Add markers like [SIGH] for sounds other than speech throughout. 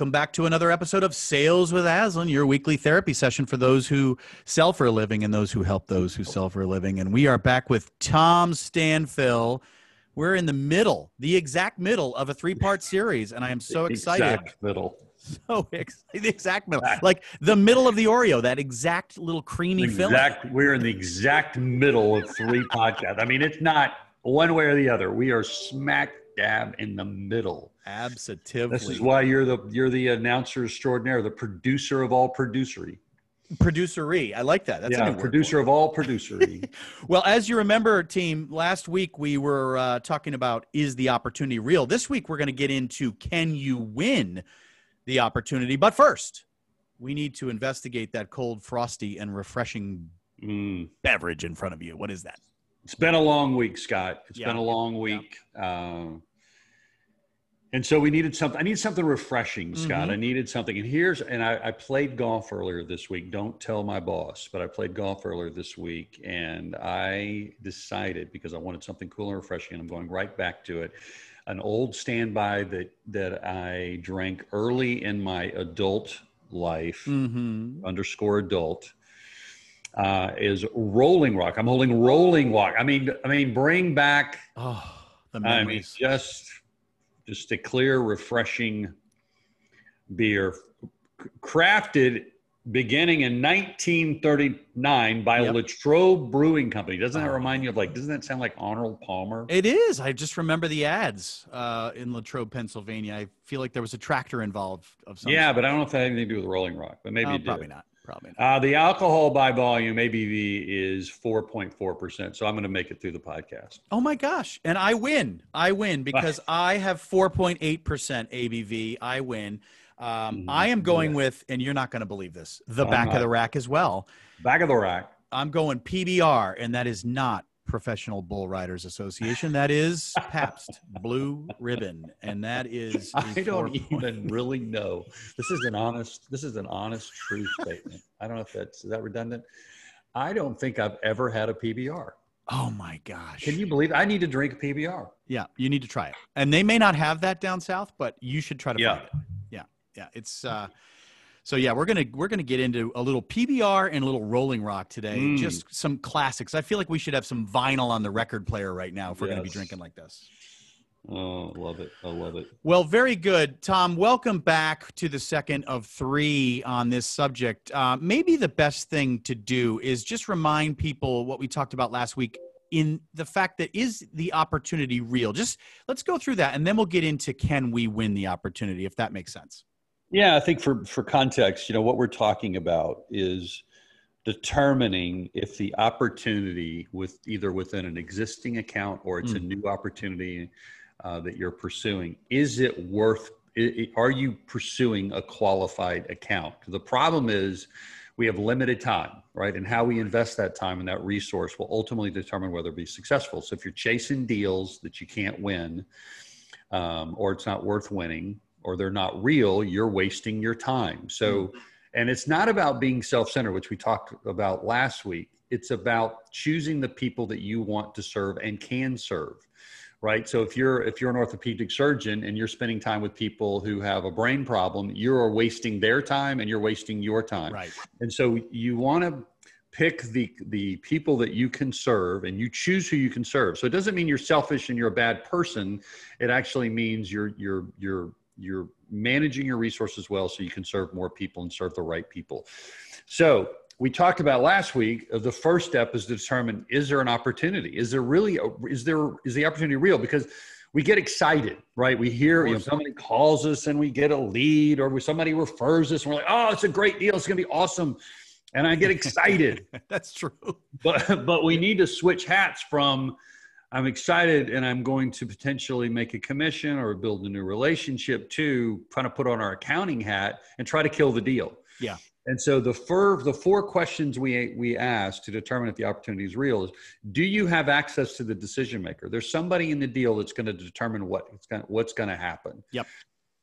Welcome back to another episode of Sales with Aslan, your weekly therapy session for those who sell for a living and those who help those who sell for a living. And we are back with Tom Stanfill. We're in the middle, the exact middle of a three part series, and I am so excited. Exact middle. [LAUGHS] So excited. The exact middle. Like the middle of the Oreo, that exact little creamy film. Exact. We're in the exact middle of three podcasts. I mean, it's not one way or the other. We are smack dab in the middle. Absolutely. This is why you're the you're the announcer extraordinaire, the producer of all producery. Producery. I like that. That's a yeah, new producer for of all producery. [LAUGHS] Well, as you remember, team, last week we were uh, talking about is the opportunity real? This week we're going to get into can you win the opportunity? But first, we need to investigate that cold, frosty, and refreshing Mm. beverage in front of you. What is that? It's been a long week, Scott. It's Yeah. been a long week. Um, and so we needed something. I need something refreshing, Scott. Mhm. I needed something. And here's, and I, I played golf earlier this week. Don't tell my boss, but I played golf earlier this week. And I decided because I wanted something cool and refreshing, and I'm going right back to it. An old standby that, that I drank early in my adult life Mm-hmm. underscore adult uh, is Rolling Rock. I'm holding Rolling Rock. I mean, I mean, bring back. Oh, the I mean, memories. just just a clear, refreshing beer, crafted beginning in 1939 by Yep. Latrobe Brewing Company. Doesn't that remind you of like? Doesn't that sound like Arnold Palmer? It is. I just remember the ads uh, in Latrobe, Pennsylvania. I feel like there was a tractor involved of some yeah, sort. but I don't know if that had anything to do with Rolling Rock, but maybe Oh, it did. probably not. Probably not. Uh, the alcohol by volume ABV is 4.4%. So I'm going to make it through the podcast. Oh my gosh. And I win. I win [LAUGHS] because I have 4.8% ABV. I win. Um, Mhm. I am going Yeah. with, and you're not going to believe this, the I'm back of the rack as well. Back of the rack. I'm going PBR, and that is not Professional Bull Riders Association. That is Pabst Blue Ribbon, and that is. [LAUGHS] I don't 4.8. even really know. This is an honest. This is an honest, true statement. I don't know if that's is that redundant. I don't think I've ever had a PBR. Oh my gosh. Can you believe? I need to drink a PBR. Yeah, you need to try it. And they may not have that down south, but you should try to Yeah. find it. Yeah. Yeah. It's uh so yeah, we're gonna we're gonna get into a little PBR and a little Rolling Rock today. Mm. Just some classics. I feel like we should have some vinyl on the record player right now if we're gonna be drinking like this. Oh, love it! I love it. Well, very good, Tom. Welcome back to the second of three on this subject. Uh, maybe the best thing to do is just remind people what we talked about last week in the fact that is the opportunity real. Just let's go through that, and then we'll get into can we win the opportunity, if that makes sense. Yeah, I think for for context, you know, what we're talking about is determining if the opportunity with either within an existing account or it's a Mm. new opportunity uh, that you're pursuing, is it worth? are you pursuing a qualified account? the problem is we have limited time, right? And how we invest that time and that resource will ultimately determine whether it be successful. So if you're chasing deals that you can't win, um, or it's not worth winning, or they're not real, you're wasting your time. So, mm-hmm. and it's not about being self centered, which we talked about last week. It's about choosing the people that you want to serve and can serve. Right. So if you're if you're an orthopedic surgeon and you're spending time with people who have a brain problem, you are wasting their time and you're wasting your time. Right. And so you want to pick the the people that you can serve and you choose who you can serve. So it doesn't mean you're selfish and you're a bad person. It actually means you're you're you're you're managing your resources well so you can serve more people and serve the right people. So we talked about last week uh, the first step is to determine is there an opportunity? Is there really a, is there is the opportunity real? Because we get excited right? We hear you know somebody calls us and we get a lead or somebody refers us and we're like oh it's a great deal. It's going to be awesome. And i get [LAUGHS] excited. That's true. but but we need to switch hats from i'm excited and i'm going to potentially make a commission or build a new relationship to trying to put on our accounting hat and try to kill the deal. Yeah. and so the four the four questions we we ask to determine if the opportunity is real is do you have access to the decision maker? There's somebody in the deal that's going to determine what it's going what's going to happen. Yep.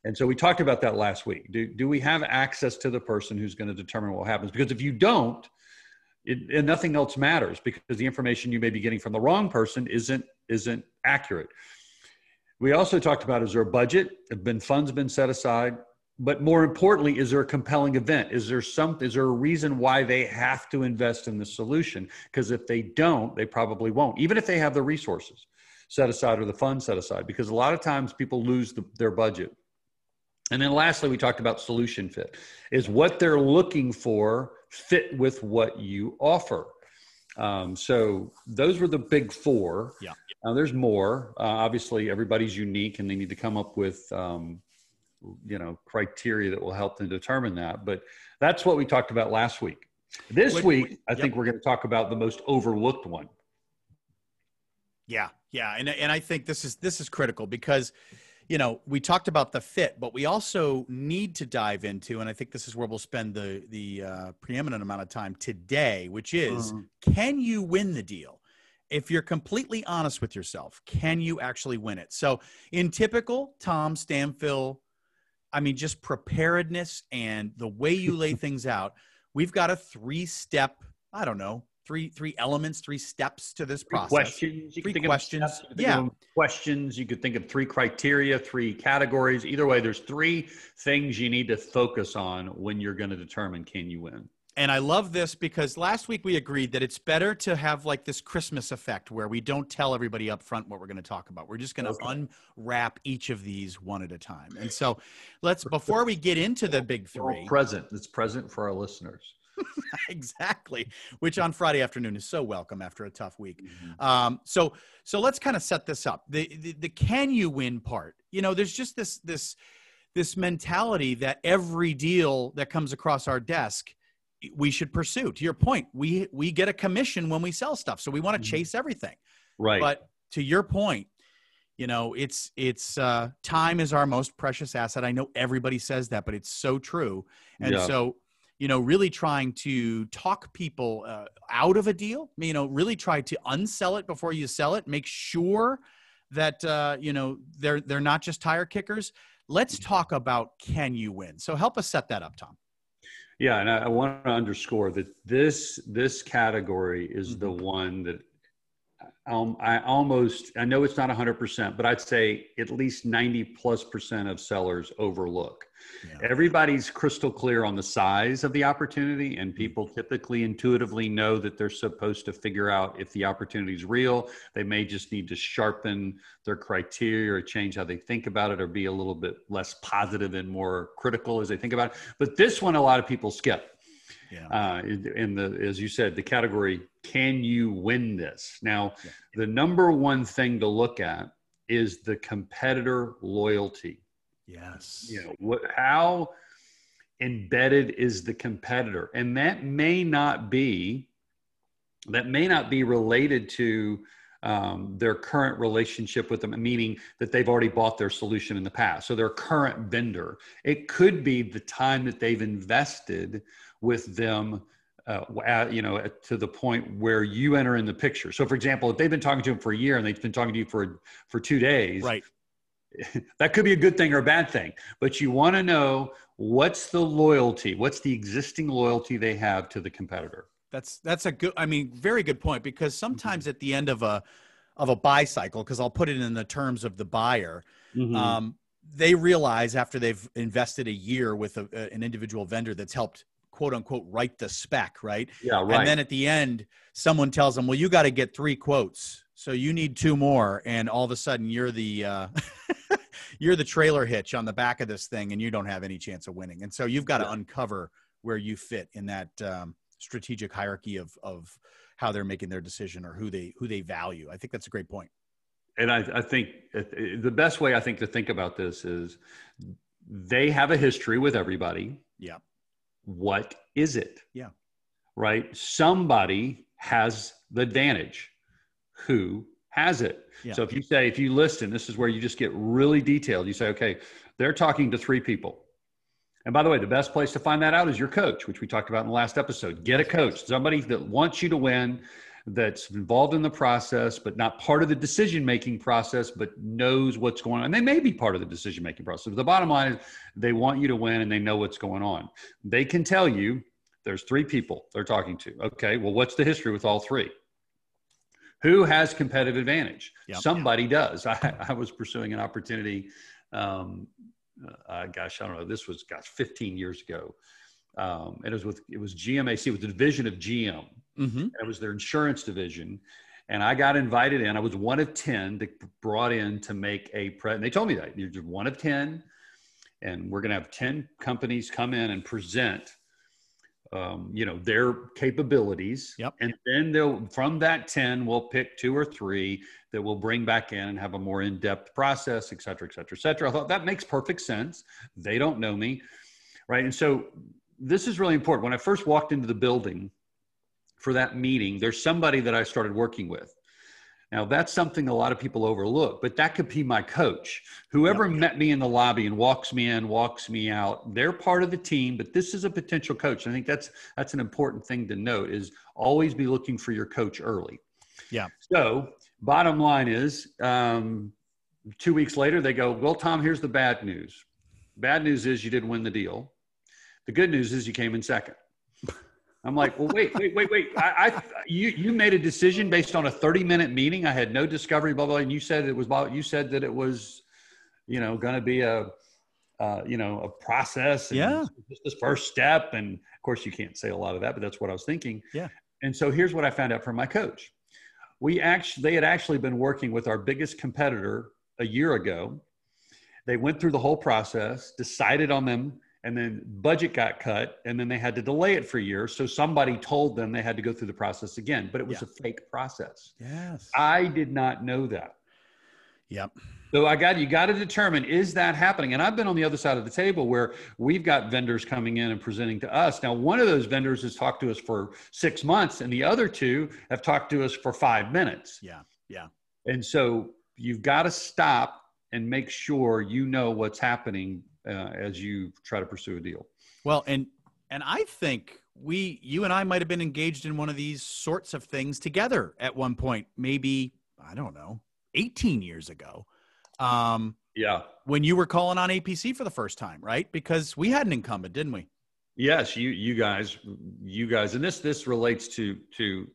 and so we talked about that last week. Do, do we have access to the person who's going to determine what happens? Because if you don't it, and nothing else matters because the information you may be getting from the wrong person isn't isn't accurate we also talked about is there a budget have been funds been set aside but more importantly, is there a compelling event? Is there some? Is there a reason why they have to invest in the solution? Because if they don't, they probably won't, even if they have the resources set aside or the funds set aside. Because a lot of times people lose the, their budget. And then lastly, we talked about solution fit. Is what they're looking for fit with what you offer? Um, so those were the big four. Yeah. Now there's more. Uh, obviously, everybody's unique, and they need to come up with um, you know criteria that will help them determine that but that's what we talked about last week this week i yep. think we're going to talk about the most overlooked one yeah yeah and, and i think this is this is critical because you know we talked about the fit but we also need to dive into and i think this is where we'll spend the the uh, preeminent amount of time today which is mm. can you win the deal if you're completely honest with yourself can you actually win it so in typical tom stanfill I mean, just preparedness and the way you lay [LAUGHS] things out. We've got a three step, I don't know, three three elements, three steps to this process. Questions. You three questions. yeah. questions. You could think of three criteria, three categories. Either way, there's three things you need to focus on when you're going to determine can you win. And I love this because last week we agreed that it's better to have like this Christmas effect where we don't tell everybody up front what we're going to talk about. We're just going to okay. unwrap each of these one at a time. And so let's, before we get into the big three, present, it's present for our listeners. [LAUGHS] exactly which on friday afternoon is so welcome after a tough week mm-hmm. um, so so let's kind of set this up the, the the can you win part you know there's just this this this mentality that every deal that comes across our desk we should pursue. To your point, we we get a commission when we sell stuff, so we want to mm-hmm. chase everything. Right. But to your point, you know, it's it's uh, time is our most precious asset. I know everybody says that, but it's so true. And yeah. so, you know, really trying to talk people uh, out of a deal. You know, really try to unsell it before you sell it. Make sure that uh, you know they're they're not just tire kickers. Let's mm-hmm. talk about can you win. So help us set that up, Tom. Yeah, and I, I want to underscore that this this category is mm-hmm. the one that um, I almost I know it's not 100%, but I'd say at least 90 plus percent of sellers overlook. Yeah. Everybody's crystal clear on the size of the opportunity, and mm-hmm. people typically intuitively know that they're supposed to figure out if the opportunity is real. They may just need to sharpen their criteria or change how they think about it or be a little bit less positive and more critical as they think about it. But this one, a lot of people skip. Yeah. Uh, in the, as you said, the category, can you win this? Now, yeah. the number one thing to look at is the competitor loyalty. Yes. You know, what, how embedded is the competitor? And that may not be, that may not be related to um, their current relationship with them, meaning that they've already bought their solution in the past. So their current vendor. It could be the time that they've invested with them uh, at, you know, to the point where you enter in the picture. So, for example, if they've been talking to them for a year and they've been talking to you for for two days, right? [LAUGHS] that could be a good thing or a bad thing. But you want to know what's the loyalty, what's the existing loyalty they have to the competitor. That's that's a good. I mean, very good point because sometimes mm-hmm. at the end of a of a buy cycle, because I'll put it in the terms of the buyer. Mm-hmm. Um, they realize after they've invested a year with a, an individual vendor that's helped quote unquote write the spec, right? Yeah, right. And then at the end, someone tells them, "Well, you got to get three quotes, so you need two more," and all of a sudden, you're the uh, [LAUGHS] you're the trailer hitch on the back of this thing, and you don't have any chance of winning. And so you've got to yeah. uncover where you fit in that um, strategic hierarchy of of how they're making their decision or who they who they value. I think that's a great point. And I, I think uh, the best way I think to think about this is they have a history with everybody. Yeah what is it? Yeah. Right? Somebody has the advantage. Who has it? Yeah. So if you say, if you listen, this is where you just get really detailed. You say, okay, they're talking to three people. And by the way, the best place to find that out is your coach, which we talked about in the last episode. Get a coach, somebody that wants you to win, that's involved in the process, but not part of the decision making process, but knows what's going on. And they may be part of the decision making process. But the bottom line is they want you to win and they know what's going on. They can tell you there's three people they're talking to. Okay, well, what's the history with all three? Who has competitive advantage? Yep. Somebody does. [LAUGHS] I, I, was pursuing an opportunity um, uh, gosh, I don't know, this was, gosh, 15 years ago. Um, and it was with, it was GMAC, it was the division of GM. Mm-hmm. it was their insurance division. And I got invited in. I was one of 10 that brought in to make a pre. And they told me that you're just one of 10, and we're going to have 10 companies come in and present um, you know their capabilities. Yep. and then they'll from that 10 we'll pick two or three that we'll bring back in and have a more in-depth process et cetera et cetera et cetera. I thought that makes perfect sense. They don't know me right? And so this is really important. When i first walked into the building for that meeting there's somebody that i started working with now, that's something a lot of people overlook, but that could be my coach. Whoever yep. met me in the lobby and walks me in, walks me out, they're part of the team, but this is a potential coach. I think that's that's an important thing to note is always be looking for your coach early. Yeah. So, bottom line is um, two weeks later, they go, Well, Tom, here's the bad news. Bad news is you didn't win the deal. The good news is you came in second. I'm like, well, wait, wait, wait, wait. I, I, you, you made a decision based on a 30 minute meeting. I had no discovery, blah, blah. And you said it was about, you said that it was, you know, going to be a, uh, you know, a process. yeah. Just this first step. And of course you can't say a lot of that, but that's what I was thinking. Yeah. And so here's what I found out from my coach. We actually, they had actually been working with our biggest competitor a year ago. They went through the whole process, decided on them and then budget got cut and then they had to delay it for a year. So somebody told them they had to go through the process again but it was yeah. a fake process. Yes. I did not know that. Yep. So i got you got to determine is that happening? And i've been on the other side of the table where we've got vendors coming in and presenting to us. Now one of those vendors has talked to us for six months and the other two have talked to us for five minutes. Yeah yeah. And so you've got to stop and make sure you know what's happening uh, as you try to pursue a deal. Well, and and I think we, you and I, might have been engaged in one of these sorts of things together at one point. Maybe I don't know, eighteen years ago. Um, yeah, when you were calling on APC for the first time, right? Because we had an incumbent, didn't we? Yes, you you guys, you guys, and this this relates to to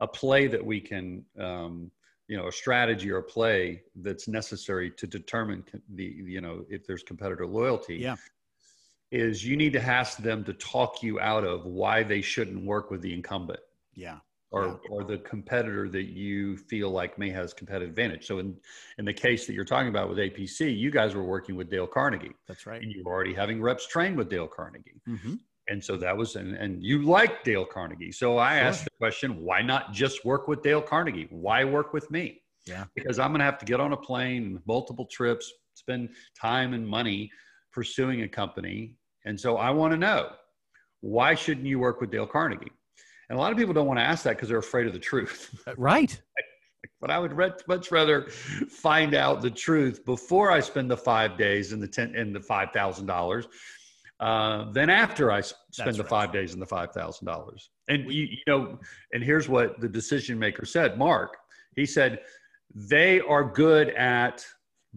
a play that we can um, you know a strategy or a play that's necessary to determine the you know if there's competitor loyalty yeah. is you need to ask them to talk you out of why they shouldn't work with the incumbent. Yeah. Or yeah. or the competitor that you feel like may has competitive advantage. So in in the case that you're talking about with apc you guys were working with dale carnegie. That's right. And you're already having reps trained with dale carnegie. Mm-hmm and so that was and, and you like dale carnegie. So i sure. asked the question why not just work with dale carnegie? Why work with me? Yeah. Because i'm going to have to get on a plane multiple trips spend time and money pursuing a company. And so i want to know why shouldn't you work with dale carnegie? And a lot of people don't want to ask that because they're afraid of the truth. [LAUGHS] Uh, right. But I would much rather find out the truth before I spend the five days and the ten and the five thousand dollars uh, then after I spend That's the right. five days and the five thousand dollars. And you, you know, and here's what the decision maker said, Mark. He said they are good at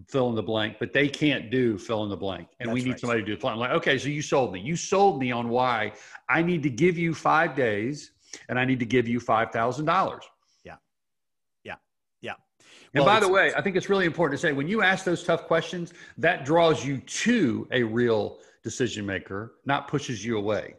fill in the blank, but they can't do fill in the blank. And That's we need right. somebody to do it. I'm like, okay, so you sold me. You sold me on why I need to give you five days and I need to give you five thousand dollars. Yeah. Yeah. Yeah. And well, by the way, I think it's really important to say when you ask those tough questions, that draws you to a real decision maker, not pushes you away.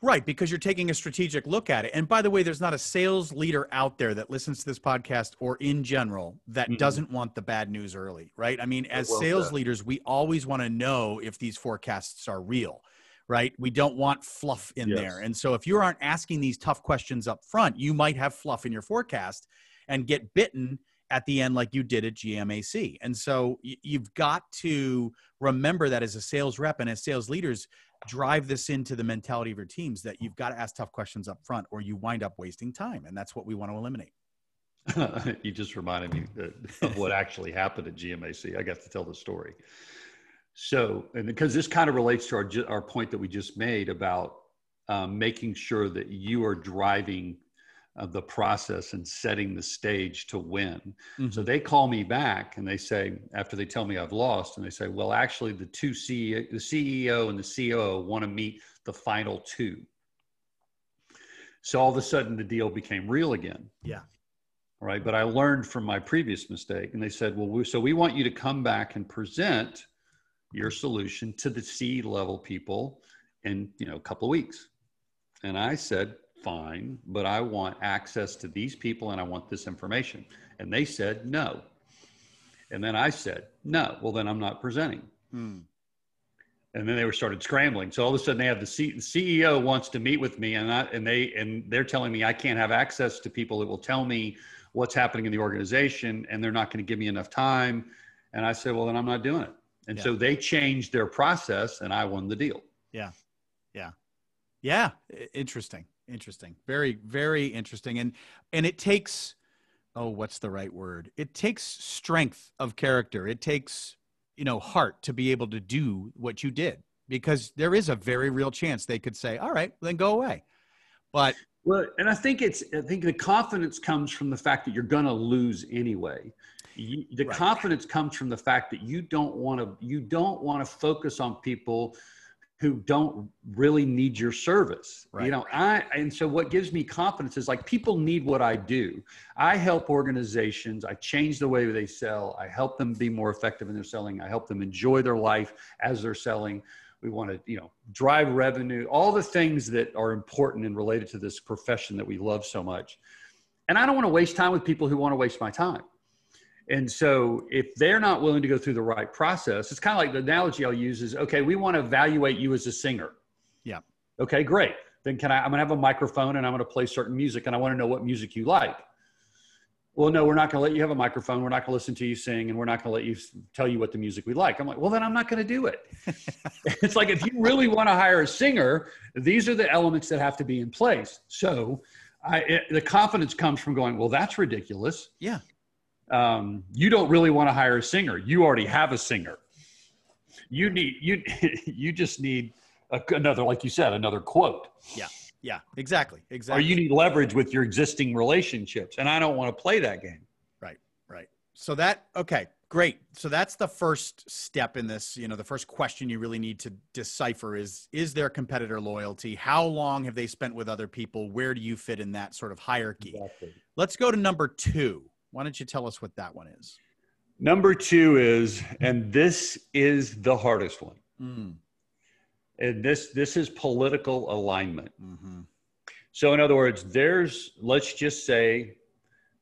Right, because you're taking a strategic look at it. And by the way, there's not a sales leader out there that listens to this podcast or in general that mm-hmm. doesn't want the bad news early, right? I mean, as sales said. leaders, we always want to know if these forecasts are real, right? We don't want fluff in yes. there. And so if you aren't asking these tough questions up front, you might have fluff in your forecast and get bitten at the end like you did at GMAC. And so you've got to remember that as a sales rep and as sales leaders, drive this into the mentality of your teams that you've got to ask tough questions up front or you wind up wasting time. And that's what we want to eliminate. [LAUGHS] you just reminded me of what actually happened at GMAC. I got to tell the story. So, and because this kind of relates to our, our point that we just made about um, making sure that you are driving of the process and setting the stage to win. Mm-hmm. So they call me back and they say, after they tell me I've lost, and they say, well, actually, the two CEO, the CEO and the COO want to meet the final two. So all of a sudden, the deal became real again. Yeah. Right. But I learned from my previous mistake, and they said, well, we, so we want you to come back and present your solution to the C level people in you know a couple of weeks. And I said, fine, but I want access to these people and I want this information. And they said, no. And then I said, no, well, then I'm not presenting. Hmm. And then they were started scrambling. So all of a sudden they have the, C- the CEO wants to meet with me and I, and they, and they're telling me I can't have access to people that will tell me what's happening in the organization and they're not going to give me enough time. And I said, well, then I'm not doing it. And yeah. so they changed their process and I won the deal. Yeah. Yeah. Yeah. Interesting. Interesting. Very, very interesting. And, and it takes, oh, what's the right word? It takes strength of character. It takes, you know, heart to be able to do what you did because there is a very real chance they could say, all right, then go away. But well, and I think it's I think the confidence comes from the fact that you're going to lose anyway. You, the right. confidence comes from the fact that you don't want to you don't want to focus on people who don't really need your service. Right. You know, I and so what gives me confidence is like people need what I do. I help organizations, I change the way they sell, I help them be more effective in their selling, I help them enjoy their life as they're selling. We want to, you know, drive revenue, all the things that are important and related to this profession that we love so much. And I don't want to waste time with people who want to waste my time. And so if they're not willing to go through the right process, it's kind of like the analogy I'll use is okay, we want to evaluate you as a singer. Yeah. Okay, great. Then can I, I'm going to have a microphone and I'm going to play certain music and I want to know what music you like. Well, no, we're not going to let you have a microphone. We're not going to listen to you sing and we're not going to let you tell you what the music we like. I'm like, well, then I'm not going to do it. [LAUGHS] it's like if you really want to hire a singer, these are the elements that have to be in place. So I, it, the confidence comes from going, well, that's ridiculous. Yeah um, you don't really want to hire a singer. You already have a singer. You need you [LAUGHS] you just need a, another, like you said, another quote. Yeah, yeah, exactly, exactly. Or you need leverage with your existing relationships, and I don't want to play that game. Right, right. So that okay, great. So that's the first step in this. You know, the first question you really need to decipher is: Is there competitor loyalty? How long have they spent with other people? Where do you fit in that sort of hierarchy? Exactly. Let's go to number two why don't you tell us what that one is? Number two is, and this is the hardest one. Mm. And this this is political alignment. Mm-hmm. So, in other words, there's let's just say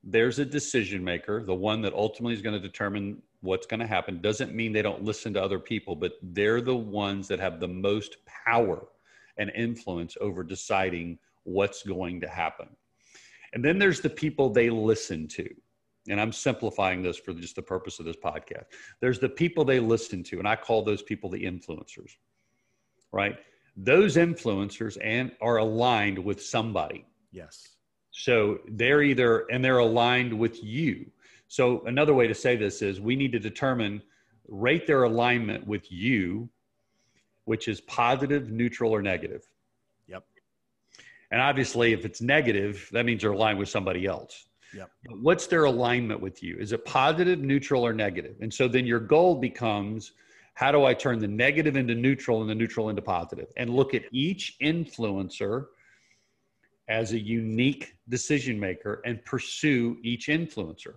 there's a decision maker, the one that ultimately is going to determine what's going to happen. Doesn't mean they don't listen to other people, but they're the ones that have the most power and influence over deciding what's going to happen. And then there's the people they listen to and I'm simplifying this for just the purpose of this podcast. There's the people they listen to, and I call those people the influencers, right? Those influencers and are aligned with somebody. Yes. So they're either and they're aligned with you. So another way to say this is we need to determine rate their alignment with you, which is positive, neutral, or negative. Yep. And obviously, if it's negative, that means they're aligned with somebody else. Yep. What's their alignment with you? Is it positive, neutral, or negative? And so then your goal becomes how do I turn the negative into neutral and the neutral into positive? And look at each influencer as a unique decision maker and pursue each influencer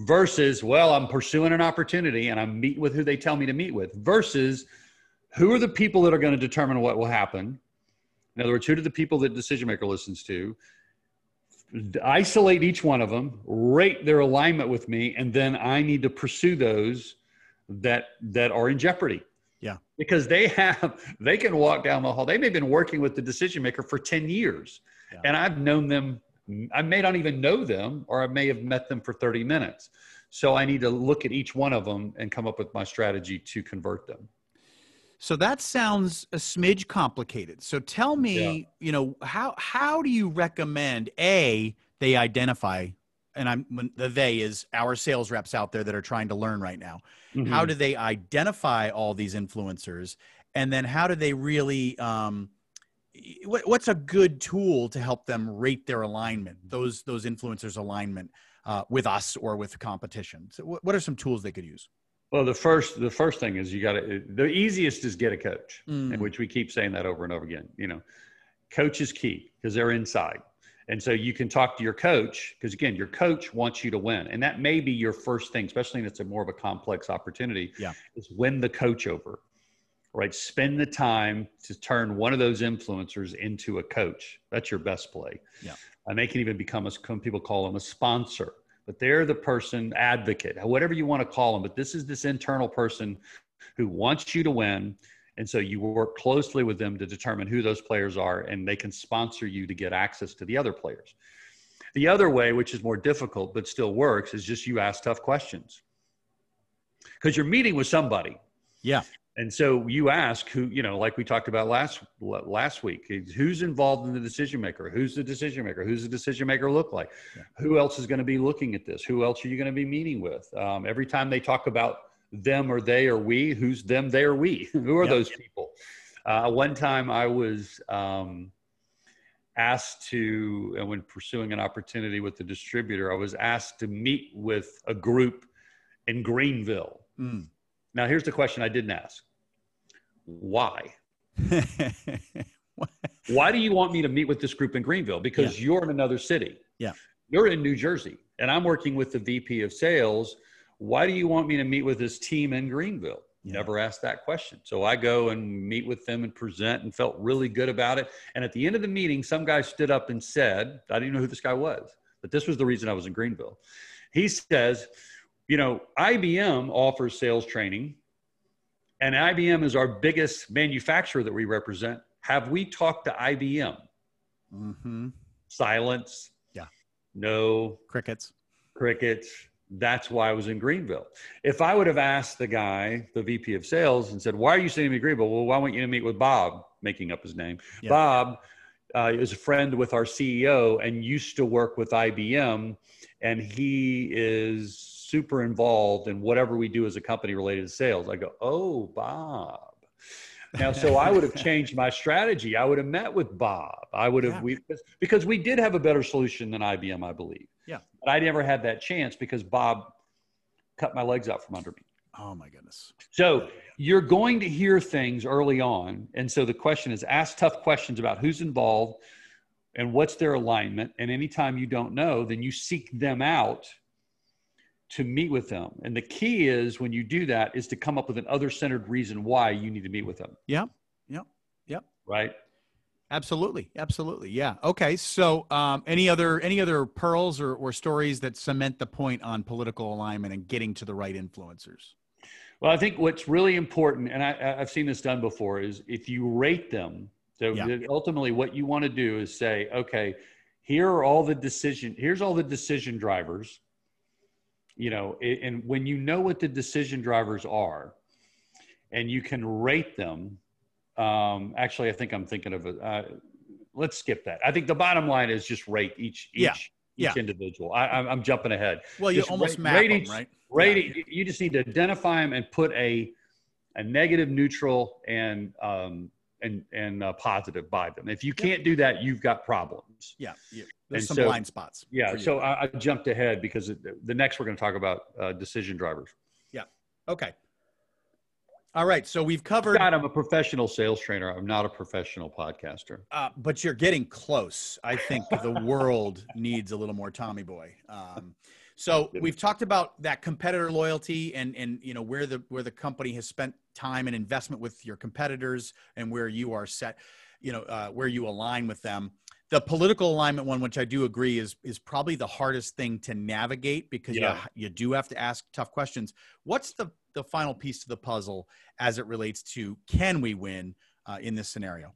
versus, well, I'm pursuing an opportunity and I'm meeting with who they tell me to meet with versus who are the people that are going to determine what will happen? In other words, who do the people that decision maker listens to? Isolate each one of them, rate their alignment with me, and then I need to pursue those that that are in jeopardy. Yeah. Because they have [LAUGHS] they can walk down the hall. They may have been working with the decision maker for 10 years. Yeah. And I've known them, I may not even know them, or I may have met them for 30 minutes. So I need to look at each one of them and come up with my strategy to convert them. So that sounds a smidge complicated. So tell me, yeah. you know, how how do you recommend a they identify and I'm the they is our sales reps out there that are trying to learn right now. Mm-hmm. How do they identify all these influencers, and then how do they really? Um, what, what's a good tool to help them rate their alignment? Those those influencers' alignment uh, with us or with competition. So, what, what are some tools they could use? Well, the first the first thing is you got to the easiest is get a coach, mm. which we keep saying that over and over again. You know, coach is key because they're inside, And so you can talk to your coach because again, your coach wants you to win, and that may be your first thing, especially if it's a more of a complex opportunity. Yeah, is win the coach over, right? Spend the time to turn one of those influencers into a coach. That's your best play. Yeah, and they can even become a some people call them a sponsor, but they're the person advocate, whatever you want to call them. But this is this internal person who wants you to win and so you work closely with them to determine who those players are, and they can sponsor you to get access to the other players. The other way, which is more difficult but still works, is just you ask tough questions because you're meeting with somebody. Yeah. And so you ask who, you know, like we talked about last last week, who's involved in the decision maker? Who's the decision maker? Who's the decision maker look like? Yeah. Who else is going to be looking at this? Who else are you going to be meeting with? Um, every time they talk about them or they or we who's them they or we [LAUGHS] who are yep. those people uh, one time i was um, asked to and when pursuing an opportunity with the distributor i was asked to meet with a group in greenville mm. Now here's the question i didn't ask why [LAUGHS] why do you want me to meet with this group in greenville because yeah. you're in another city yeah you're in new jersey and i'm working with the vp of sales why do you want me to meet with this team in Greenville? Yeah. Never asked that question. So I go and meet with them and present and felt really good about it. And at the end of the meeting, some guy stood up and said, I didn't know who this guy was, but this was the reason I was in Greenville. He says, you know, IBM offers sales training, and IBM is our biggest manufacturer that we represent. Have we talked to IBM? Mm-hmm. Silence. Yeah. No. Crickets. Crickets that's why I was in Greenville. If I would have asked the guy, the VP of sales, and said, Why are you sending me to Greenville? Well, why want you to meet with Bob, making up his name? Yeah. Bob uh, is a friend with our CEO and used to work with IBM, and he is super involved in whatever we do as a company related to sales. I go, Oh, Bob. Now, so I would have [LAUGHS] changed my strategy. I would have met with Bob. I would have, yeah. we, because we did have a better solution than IBM, I believe. Yeah. But I never had that chance because Bob cut my legs out from under me. Oh my goodness. So you're going to hear things early on. And so the question is ask tough questions about who's involved and what's their alignment. And anytime you don't know, then you seek them out to meet with them. And the key is when you do that is to come up with an other centered reason why you need to meet with them. Yeah. Yep. Yep. Right. Absolutely, absolutely, yeah. Okay, so um, any other any other pearls or, or stories that cement the point on political alignment and getting to the right influencers? Well, I think what's really important, and I, have seen this done before, is if you rate them. So yeah. ultimately, what you want to do is say, okay, here are all the decision. Here's all the decision drivers. You know, and when you know what the decision drivers are, and you can rate them um, actually, I think I'm thinking of a. Uh, let's skip that. I think the bottom line is just rate each each yeah. Each yeah. individual. I, am jumping ahead. Well, you just almost rate, map rate each, right? Rate yeah. You just need to identify them and put a a negative, neutral, and um, and and uh, positive by them. If you can't do that, you've got problems. Yeah, yeah. there's and some so, blind spots. Yeah, so I, I, jumped ahead because the next we're going to talk about uh, decision drivers. Yeah. Okay. All right, so we've covered. God, I'm a professional sales trainer. I'm not a professional podcaster. Uh, but you're getting close. I think the world [LAUGHS] needs a little more Tommy Boy. Um, so we've talked about that competitor loyalty and and you know where the where the company has spent time and investment with your competitors and where you are set, you know, uh, where you align with them. The political alignment one, which I do agree is is probably the hardest thing to navigate because yeah. you, you do have to ask tough questions. What's the the final piece to the puzzle as it relates to can we win uh, in this scenario?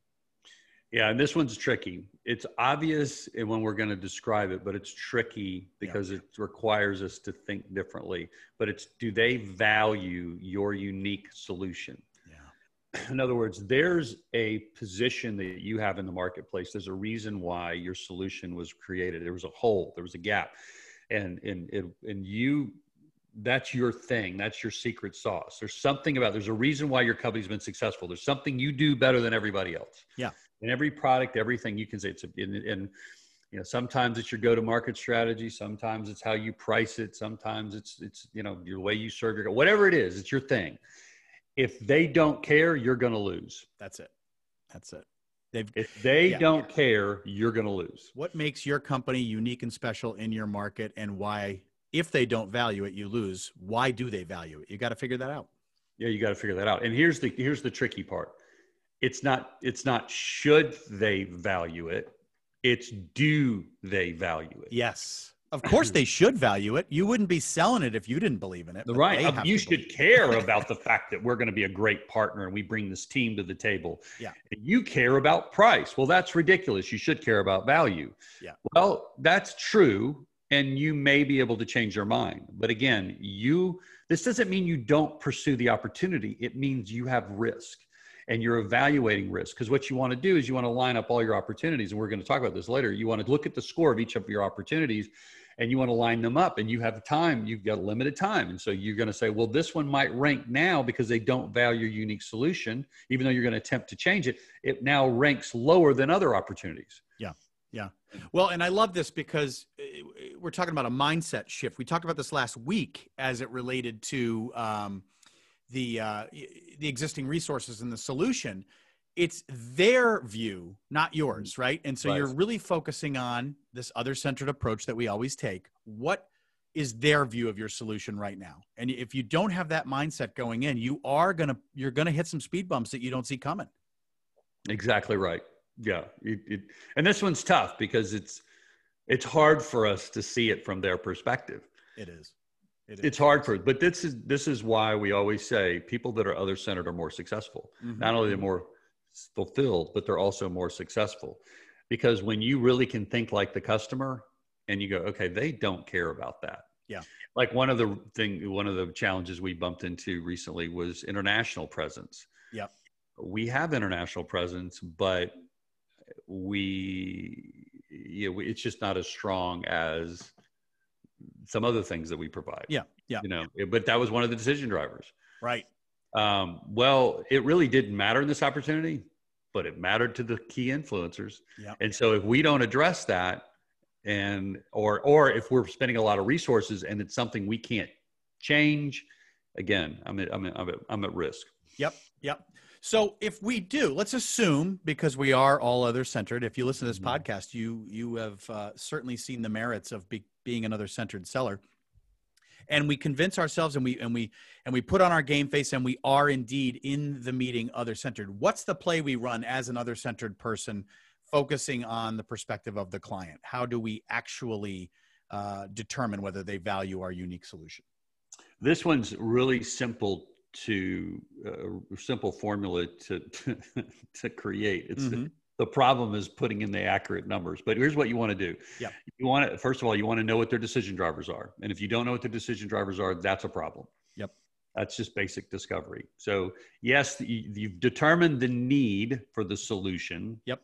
Yeah, and this one's tricky. It's obvious when we're going to describe it, but it's tricky because yeah. it requires us to think differently. But it's do they value your unique solution? Yeah. In other words, there's a position that you have in the marketplace. There's a reason why your solution was created. There was a hole, there was a gap. And and it, and you that's your thing. That's your secret sauce. There's something about there's a reason why your company's been successful. There's something you do better than everybody else. Yeah. In every product, everything you can say it's a, in, in you know sometimes it's your go-to-market strategy. Sometimes it's how you price it. Sometimes it's it's you know your way you serve your whatever it is. It's your thing. If they don't care, you're going to lose. That's it. That's it. They've, if they yeah, don't care, you're going to lose. What makes your company unique and special in your market, and why, if they don't value it, you lose? Why do they value it? You got to figure that out. Yeah, you got to figure that out. And here's the here's the tricky part. It's not it's not should they value it. It's do they value it. Yes. Of course, they should value it. You wouldn't be selling it if you didn't believe in it. Right. You should care about the [LAUGHS] fact that we're going to be a great partner and we bring this team to the table. Yeah. You care about price. Well, that's ridiculous. You should care about value. Yeah. Well, that's true. And you may be able to change your mind. But again, you, this doesn't mean you don't pursue the opportunity, it means you have risk and you're evaluating risk. Because what you want to do is you want to line up all your opportunities. And we're going to talk about this later. You want to look at the score of each of your opportunities and you want to line them up and you have time you've got limited time and so you're going to say well this one might rank now because they don't value your unique solution even though you're going to attempt to change it it now ranks lower than other opportunities well and i love this because uh, we're talking about a mindset shift we talked about this last week as it related to um, the uh, the existing resources and the solution it's their view, not yours, mm-hmm. right? And so right. you're really focusing on this other centered approach that we always take. What is their view of your solution right now? And if you don't have that mindset going in, you are to you're going to hit some speed bumps that you don't see coming. Exactly right. Yeah. It, it, and this one's tough because it's it's hard for us to see it from their perspective. It is. It is. It's hard for, but this is this is why we always say people that are other centered are more successful. Mm-hmm. Not only they're more fulfilled, but they're also more successful. Because when you really can think like the customer and you go, okay, they don't care about that. Yeah. Like one of the thing, one of the challenges we bumped into recently was international presence. Yeah. We have international presence, but we, yeah, we, it's just not as strong as some other things that we provide. Yeah. Yeah. You know, but that was one of the decision drivers. Right. Um, well, it really didn't matter in this opportunity, but it mattered to the key influencers. Yep. And so if we don't address that, and or or if we're spending a lot of resources and it's something we can't change, again, I'm at, I'm at, I'm at, I'm at risk. Yep. Yep. So if we do, let's assume because we are all other centered. If you listen to this mm-hmm. podcast, you you have uh, certainly seen the merits of be, being another centered seller and we convince ourselves and we and we and we put on our game face and we are indeed in the meeting other centered what's the play we run as an other centered person focusing on the perspective of the client how do we actually uh, determine whether they value our unique solution this one's really simple to uh, simple formula to to, [LAUGHS] to create. It's mm-hmm. the problem is putting in the accurate numbers but here's what you want to do. Yeah. You want to first of all you want to know what their decision drivers are and if you don't know what their decision drivers are that's a problem. Yep. That's just basic discovery. So yes you've determined the need for the solution. Yep.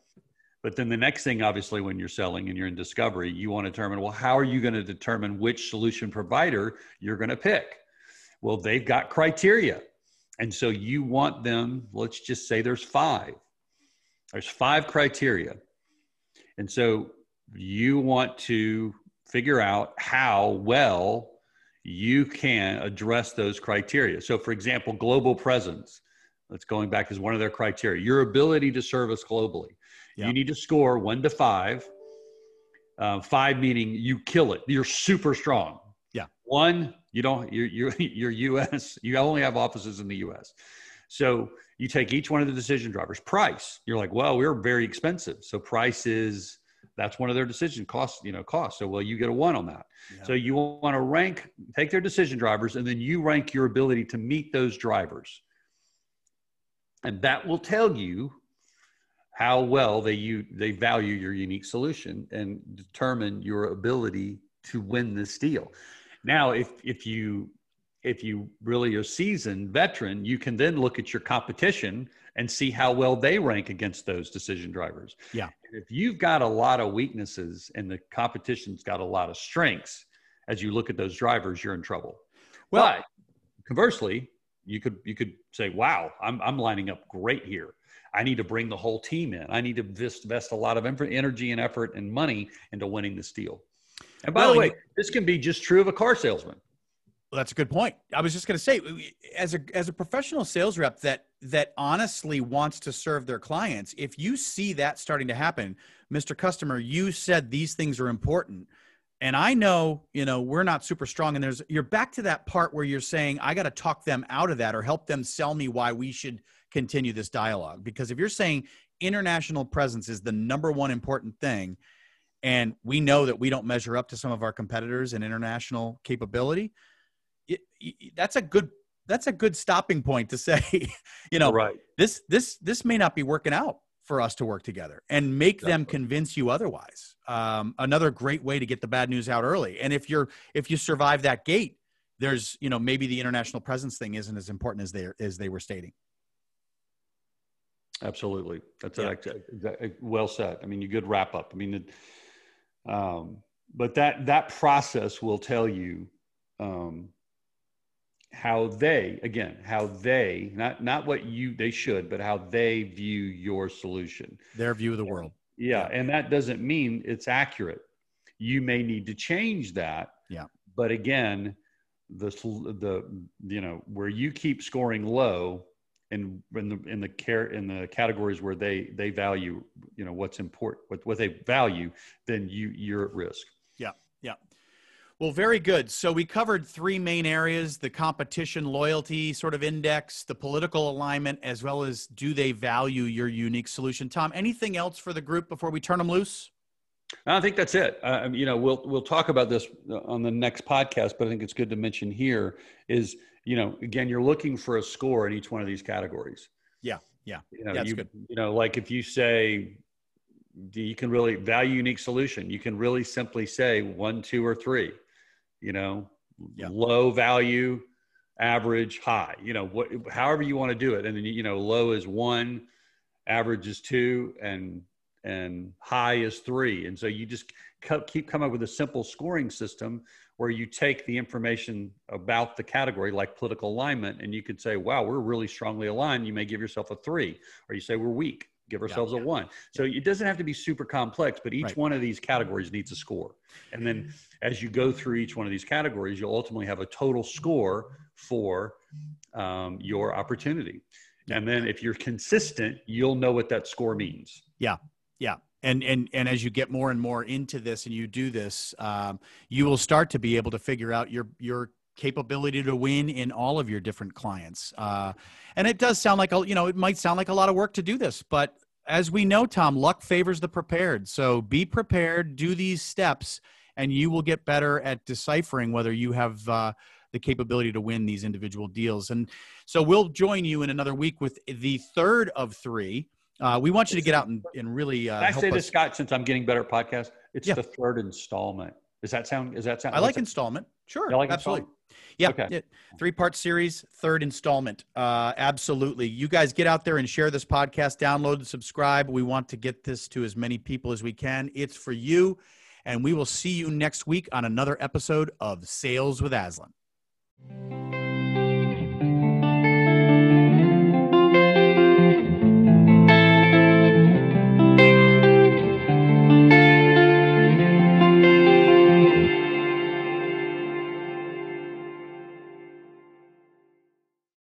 But then the next thing obviously when you're selling and you're in discovery you want to determine well how are you going to determine which solution provider you're going to pick well they've got criteria and so you want them let's just say there's five there's five criteria. And so you want to figure out how well you can address those criteria. So, for example, global presence, that's going back as one of their criteria. Your ability to service globally. Yeah. You need to score one to five. Uh, five meaning you kill it. You're super strong. One, you don't. You're you're [LAUGHS] you're U.S. You only have offices in the U.S. So you take each one of the decision drivers. Price, you're like, well, we're very expensive. So price is that's one of their decision costs, you know, costs. So well, you get a one on that. Yeah. So you want to rank, take their decision drivers, and then you rank your ability to meet those drivers. And that will tell you how well they you they value your unique solution and determine your ability to win this deal. Now, if if you if you really are seasoned veteran, you can then look at your competition and see how well they rank against those decision drivers. Yeah. If you've got a lot of weaknesses and the competition's got a lot of strengths, as you look at those drivers, you're in trouble. Well, but conversely, you could you could say, "Wow, I'm I'm lining up great here. I need to bring the whole team in. I need to invest, invest a lot of energy and effort and money into winning this deal." And by well, the way, this can be just true of a car salesman. Well, that's a good point. I was just going to say, as a as a professional sales rep that that honestly wants to serve their clients, if you see that starting to happen, Mr. Customer, you said these things are important. And I know, you know, we're not super strong. And there's, you're back to that part where you're saying, I got to talk them out of that or help them sell me why we should continue this dialogue. Because if you're saying international presence is the number one important thing, and we know that we don't measure up to some of our competitors in international capability, it, it, that's a good that's a good stopping point to [LAUGHS] say, you know, right. this this this may not be working out for us to work together and make exactly. them convince you otherwise. Um, another great way to get the bad news out early. And if you're if you survive that gate, there's you know maybe the international presence thing isn't as important as they as they were stating. Absolutely, that's yeah. a, a, well said. I mean, you good wrap up. I mean, um, but that that process will tell you um, how they again how they not not what you they should but how they view your solution. Their view of the world. Yeah and that doesn't mean it's accurate. You may need to change that. Yeah. But again the the you know where you keep scoring low in in the in the care in the categories where they they value you know what's important what, what they value then you you're at risk yeah yeah well, very good. So we covered three main areas the competition loyalty sort of index, the political alignment, as well as do they value your unique solution. Tom, anything else for the group before we turn them loose? I think that's it. Uh, you know, we'll we'll talk about this on the next podcast, but I think it's good to mention here is you know again you're looking for a score in each one of these categories. Yeah, yeah, you know, yeah, you, good. You know, like if you say you can really value unique solution, you can really simply say one, two, or three you know, yeah. low value, average, high, you know, what, however you want to do it. And then, you know, low is one, average is two, and, and high is three. And so you just keep coming up with a simple scoring system where you take the information about the category, like political alignment, and you could say, wow, we're really strongly aligned. You may give yourself a three, or you say we're weak give ourselves yeah, yeah. a one. So it doesn't have to be super complex, but each right. one of these categories needs a score. And then as you go through each one of these categories, you'll ultimately have a total score for um, your opportunity. And then if you're consistent, you'll know what that score means. Yeah. Yeah. And, and, and as you get more and more into this and you do this, um, you will start to be able to figure out your, your capability to win in all of your different clients. Uh, and it does sound like a, you know, it might sound like a lot of work to do this, but as we know, Tom, luck favors the prepared. So be prepared, do these steps, and you will get better at deciphering whether you have uh, the capability to win these individual deals. And so we'll join you in another week with the third of three. Uh, we want you to get out and, and really. Uh, I say this, Scott? Since I'm getting better at podcast, it's yeah. the third installment. Does that sound? Does that sound? I like installment. Sure, I like absolutely. Installment? Yeah, okay. yeah. three part series, third installment. Uh, absolutely. You guys get out there and share this podcast, download and subscribe. We want to get this to as many people as we can. It's for you. And we will see you next week on another episode of Sales with Aslan.